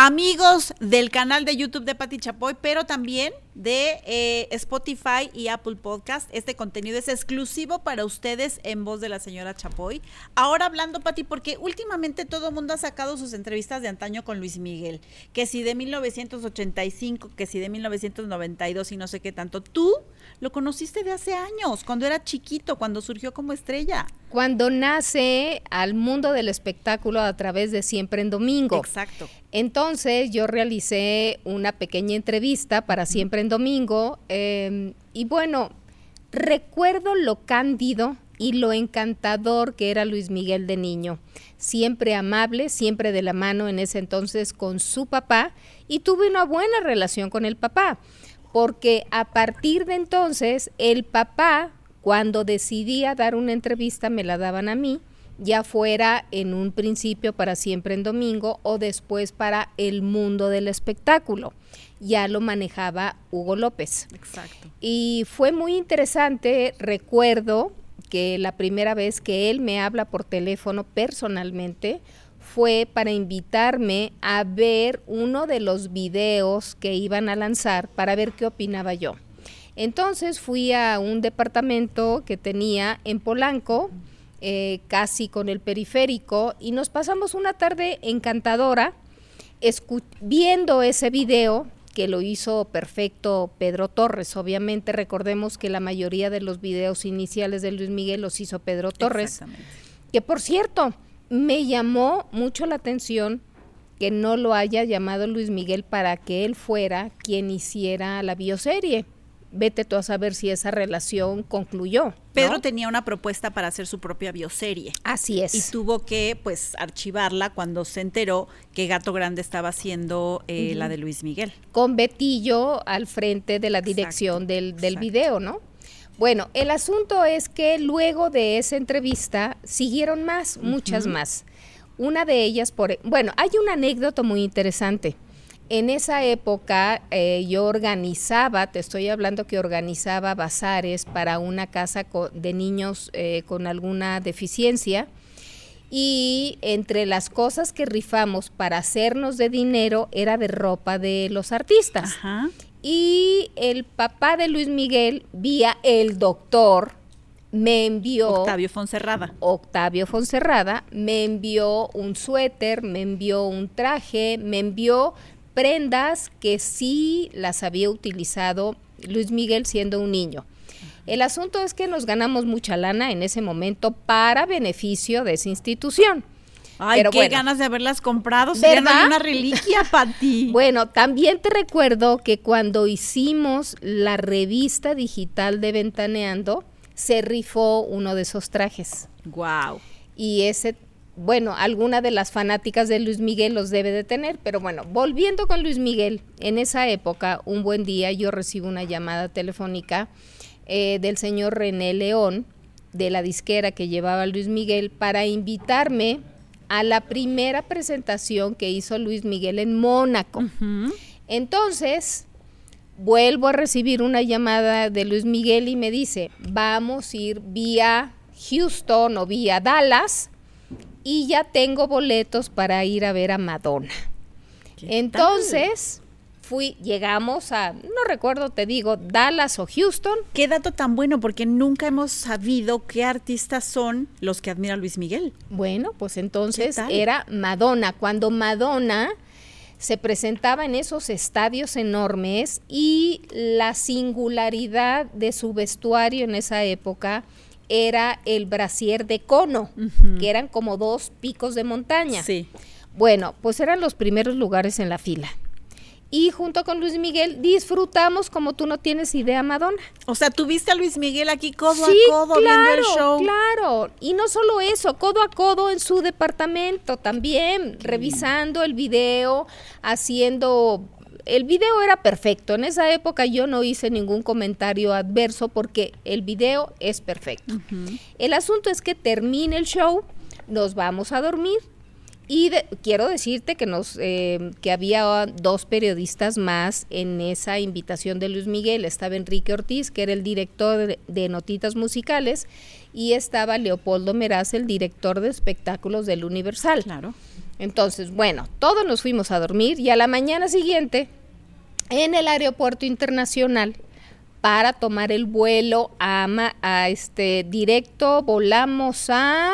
Amigos del canal de YouTube de Pati Chapoy, pero también de eh, Spotify y Apple Podcast. Este contenido es exclusivo para ustedes en voz de la señora Chapoy. Ahora hablando, Pati, porque últimamente todo el mundo ha sacado sus entrevistas de antaño con Luis Miguel, que si de 1985, que si de 1992 y no sé qué tanto. Tú lo conociste de hace años, cuando era chiquito, cuando surgió como estrella. Cuando nace al mundo del espectáculo a través de Siempre en Domingo. Exacto. Entonces yo realicé una pequeña entrevista para Siempre en Domingo eh, y bueno, recuerdo lo cándido y lo encantador que era Luis Miguel de niño. Siempre amable, siempre de la mano en ese entonces con su papá y tuve una buena relación con el papá, porque a partir de entonces el papá, cuando decidía dar una entrevista, me la daban a mí ya fuera en un principio para siempre en domingo o después para el mundo del espectáculo. Ya lo manejaba Hugo López. Exacto. Y fue muy interesante, recuerdo que la primera vez que él me habla por teléfono personalmente fue para invitarme a ver uno de los videos que iban a lanzar para ver qué opinaba yo. Entonces fui a un departamento que tenía en Polanco, eh, casi con el periférico, y nos pasamos una tarde encantadora viendo ese video que lo hizo perfecto Pedro Torres. Obviamente recordemos que la mayoría de los videos iniciales de Luis Miguel los hizo Pedro Torres. Que por cierto, me llamó mucho la atención que no lo haya llamado Luis Miguel para que él fuera quien hiciera la bioserie vete tú a saber si esa relación concluyó. Pedro tenía una propuesta para hacer su propia bioserie. Así es. Y tuvo que, pues, archivarla cuando se enteró que Gato Grande estaba haciendo eh, la de Luis Miguel. Con Betillo al frente de la dirección del, del video, ¿no? Bueno, el asunto es que luego de esa entrevista siguieron más, muchas más. Una de ellas, por, bueno, hay una anécdota muy interesante En esa época eh, yo organizaba, te estoy hablando que organizaba bazares para una casa de niños eh, con alguna deficiencia y entre las cosas que rifamos para hacernos de dinero era de ropa de los artistas. Y el papá de Luis Miguel, vía el doctor, me envió... Octavio Fonserrada. Octavio Fonserrada me envió un suéter, me envió un traje, me envió prendas que sí las había utilizado Luis Miguel siendo un niño. El asunto es que nos ganamos mucha lana en ese momento para beneficio de esa institución. Ay, qué ganas de haberlas comprado. Serían una reliquia para ti. Bueno, también te recuerdo que cuando hicimos la revista digital de Ventaneando, se rifó uno de esos trajes. Wow. Y ese, bueno, alguna de las fanáticas de Luis Miguel los debe de tener, pero bueno, volviendo con Luis Miguel, en esa época, un buen día yo recibo una llamada telefónica eh, del señor René León, de la disquera que llevaba Luis Miguel, para invitarme a la primera presentación que hizo Luis Miguel en Mónaco. Entonces, vuelvo a recibir una llamada de Luis Miguel y me dice, vamos a ir vía Houston o vía Dallas y ya tengo boletos para ir a ver a Madonna. Entonces, fui, llegamos a, no recuerdo, te digo, Dallas o Houston. Qué dato tan bueno, porque nunca hemos sabido qué artistas son los que admira Luis Miguel. Bueno, pues entonces era Madonna. Cuando Madonna se presentaba en esos estadios enormes y la singularidad de su vestuario en esa época era el brasier de cono, que eran como dos picos de montaña. Sí. Bueno, pues eran los primeros lugares en la fila y junto con Luis Miguel disfrutamos como tú no tienes idea, Madonna. O sea, tuviste a Luis Miguel aquí codo a codo viendo el show. Claro, y no solo eso, codo a codo en su departamento también, revisando el video, haciendo el video era perfecto. En esa época yo no hice ningún comentario adverso porque el video es perfecto. El asunto es que termine el show, nos vamos a dormir y quiero decirte que nos eh, que había dos periodistas más en esa invitación de Luis Miguel. Estaba Enrique Ortiz, que era el director de, Notitas Musicales, y estaba Leopoldo Meraz, el director de espectáculos del Universal. Claro. Entonces, bueno, todos nos fuimos a dormir y a la mañana siguiente, en el aeropuerto internacional, para tomar el vuelo a, a este directo, volamos a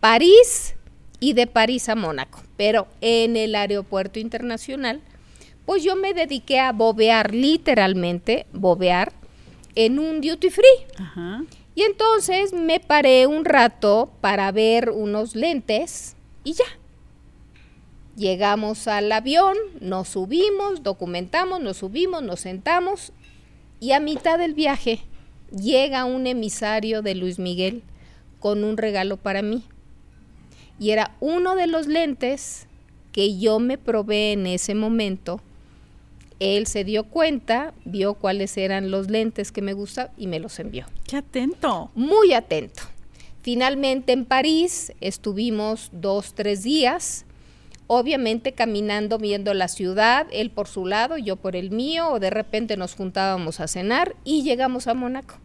París y de París a Mónaco. Pero en el aeropuerto internacional, pues yo me dediqué a bobear, literalmente, bobear, en un duty free. Y entonces me paré un rato para ver unos lentes y ya. Llegamos al avión, nos subimos, documentamos, nos subimos, nos sentamos y a mitad del viaje llega un emisario de Luis Miguel con un regalo para mí y era uno de los lentes que yo me probé en ese momento. Él se dio cuenta, vio cuáles eran los lentes que me gustan y me los envió. ¡Qué atento! Muy atento. Finalmente en París estuvimos dos, tres días, obviamente caminando, viendo la ciudad, él por su lado, yo por el mío, o de repente nos juntábamos a cenar y llegamos a Mónaco.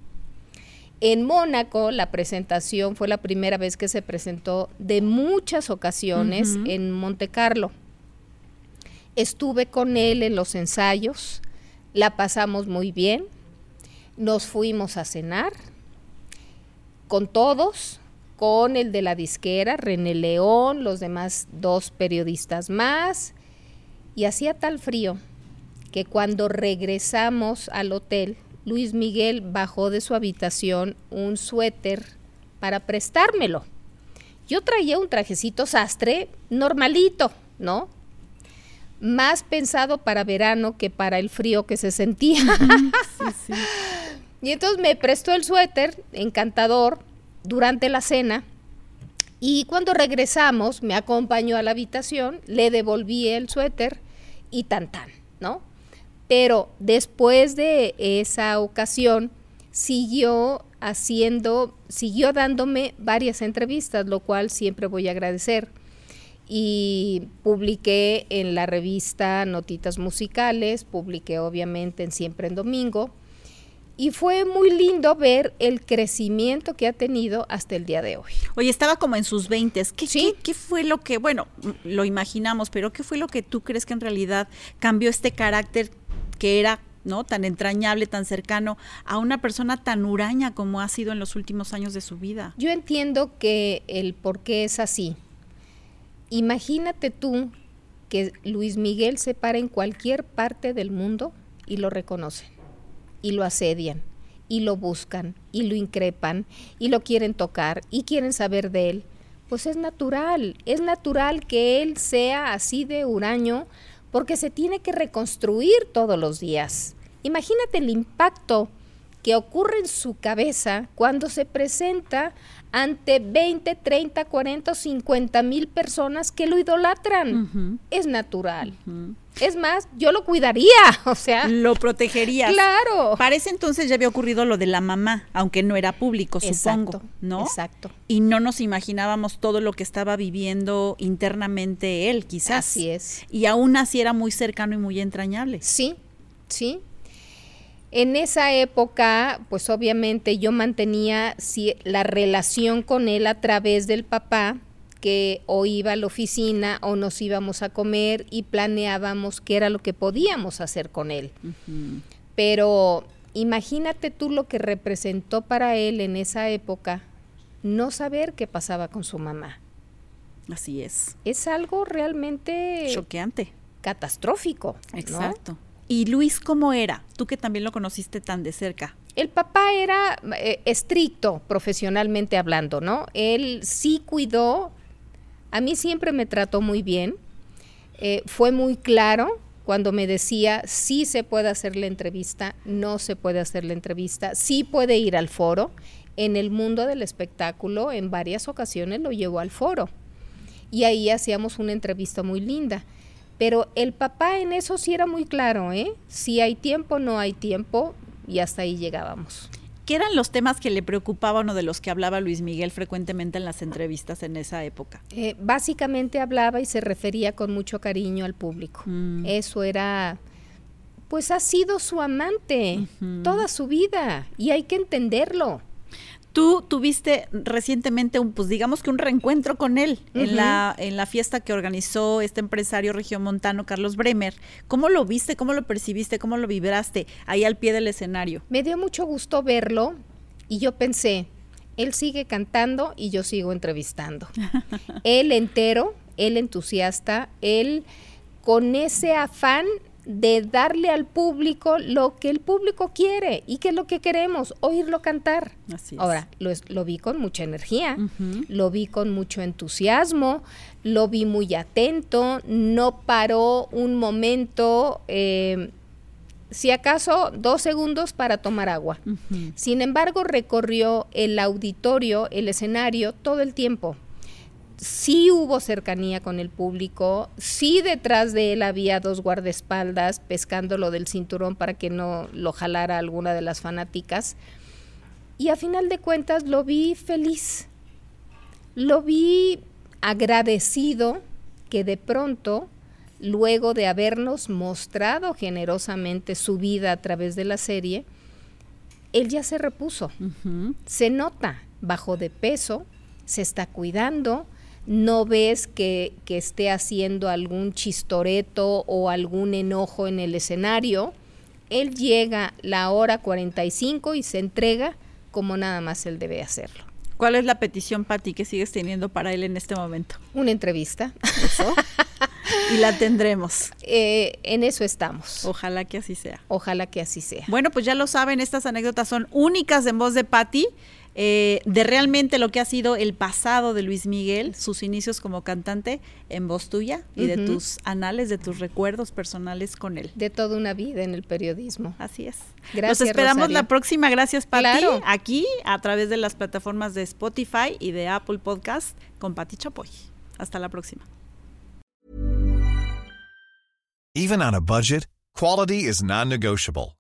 En Mónaco la presentación fue la primera vez que se presentó de muchas ocasiones en Monte Carlo. Estuve con él en los ensayos, la pasamos muy bien, nos fuimos a cenar con todos, con el de la disquera, René León, los demás dos periodistas más, y hacía tal frío que cuando regresamos al hotel, Luis Miguel bajó de su habitación un suéter para prestármelo. Yo traía un trajecito sastre normalito, ¿no? Más pensado para verano que para el frío que se sentía. Y entonces me prestó el suéter, encantador, durante la cena. Y cuando regresamos, me acompañó a la habitación, le devolví el suéter y tan tan, ¿no? Pero después de esa ocasión, siguió haciendo, siguió dándome varias entrevistas, lo cual siempre voy a agradecer. y publiqué en la revista Notitas Musicales, publiqué obviamente en Siempre en Domingo y fue muy lindo ver el crecimiento que ha tenido hasta el día de hoy. Oye, estaba como en sus 20. ¿Qué, Sí. qué, qué fue lo que, bueno, lo imaginamos, pero qué fue lo que tú crees que en realidad cambió este carácter que era, ¿no? Tan entrañable, tan cercano a una persona tan huraña como ha sido en los últimos años de su vida? Yo entiendo que el por qué es así. Imagínate tú que Luis Miguel se para en cualquier parte del mundo y lo reconocen, y lo asedian, y lo buscan, y lo increpan, y lo quieren tocar, y quieren saber de él. Pues es natural, es natural que él sea así de huraño porque se tiene que reconstruir todos los días. Imagínate el impacto que ocurre en su cabeza cuando se presenta ante 20, 30, 40 o 50 mil personas que lo idolatran. Es natural. Es más, yo lo cuidaría, o sea, Lo protegerías. claro. Para ese entonces ya había ocurrido lo de la mamá, aunque no era público, supongo, Exacto, ¿no? exacto. Y no nos imaginábamos todo lo que estaba viviendo internamente él, quizás. Así es. Y aún así era muy cercano y muy entrañable. Sí, sí. En esa época, pues obviamente yo mantenía sí, la relación con él a través del papá, que o iba a la oficina o nos íbamos a comer y planeábamos qué era lo que podíamos hacer con él. Pero imagínate tú lo que representó para él en esa época no saber qué pasaba con su mamá. Así es. Es algo realmente Choqueante. catastrófico. ¿no? Exacto. ¿Y Luis cómo era? Tú que también lo conociste tan de cerca. El papá era eh, estricto profesionalmente hablando, ¿no? Él sí cuidó, a mí siempre me trató muy bien, eh, fue muy claro cuando me decía sí se puede hacer la entrevista, no se puede hacer la entrevista, sí puede ir al foro. En el mundo del espectáculo, en varias ocasiones lo llevó al foro y ahí hacíamos una entrevista muy linda. Pero el papá en eso sí era muy claro, ¿eh? Si hay tiempo, no hay tiempo, y hasta ahí llegábamos. ¿Qué eran los temas que le preocupaban o de los que hablaba Luis Miguel frecuentemente en las entrevistas en esa época? Eh, básicamente hablaba y se refería con mucho cariño al público. Mm. Eso era, pues ha sido su amante toda su vida y hay que entenderlo. Tú tuviste recientemente un, pues digamos que un reencuentro con él en, la, en la fiesta que organizó este empresario regiomontano Carlos Bremer. ¿Cómo lo viste? ¿Cómo lo percibiste? ¿Cómo lo vibraste ahí al pie del escenario? Me dio mucho gusto verlo y yo pensé, él sigue cantando y yo sigo entrevistando. él entero, él entusiasta, él con ese afán de darle al público lo que el público quiere y que es lo que queremos, oírlo cantar. Así es. Ahora, lo, lo vi con mucha energía, lo vi con mucho entusiasmo, lo vi muy atento, no paró un momento, eh, si acaso dos segundos para tomar agua. Sin embargo, recorrió el auditorio, el escenario, todo el tiempo. Sí hubo cercanía con el público, sí detrás de él había dos guardaespaldas pescándolo del cinturón para que no lo jalara alguna de las fanáticas. Y a final de cuentas lo vi feliz, lo vi agradecido que de pronto, luego de habernos mostrado generosamente su vida a través de la serie, él ya se repuso. Se nota, bajó de peso, se está cuidando, no ves que, que esté haciendo algún chistoreto o algún enojo en el escenario. Él llega la hora 45 y se entrega como nada más él debe hacerlo. ¿Cuál es la petición, Patti, que sigues teniendo para él en este momento? Una entrevista. Y la tendremos. Eh, en eso estamos. Ojalá que así sea. Ojalá que así sea. Bueno, pues ya lo saben, estas anécdotas son únicas en voz de Patti, eh, de realmente lo que ha sido el pasado de Luis Miguel, sus inicios como cantante, en voz tuya y de tus anales, de tus recuerdos personales con él. De toda una vida en el periodismo. Así es. Gracias, Los esperamos Rosario. la próxima. Gracias, Pati. Claro. Aquí a través de las plataformas de Spotify y de Apple Podcast con Pati Chapoy. Hasta la próxima. Even on a budget, quality is non-negotiable.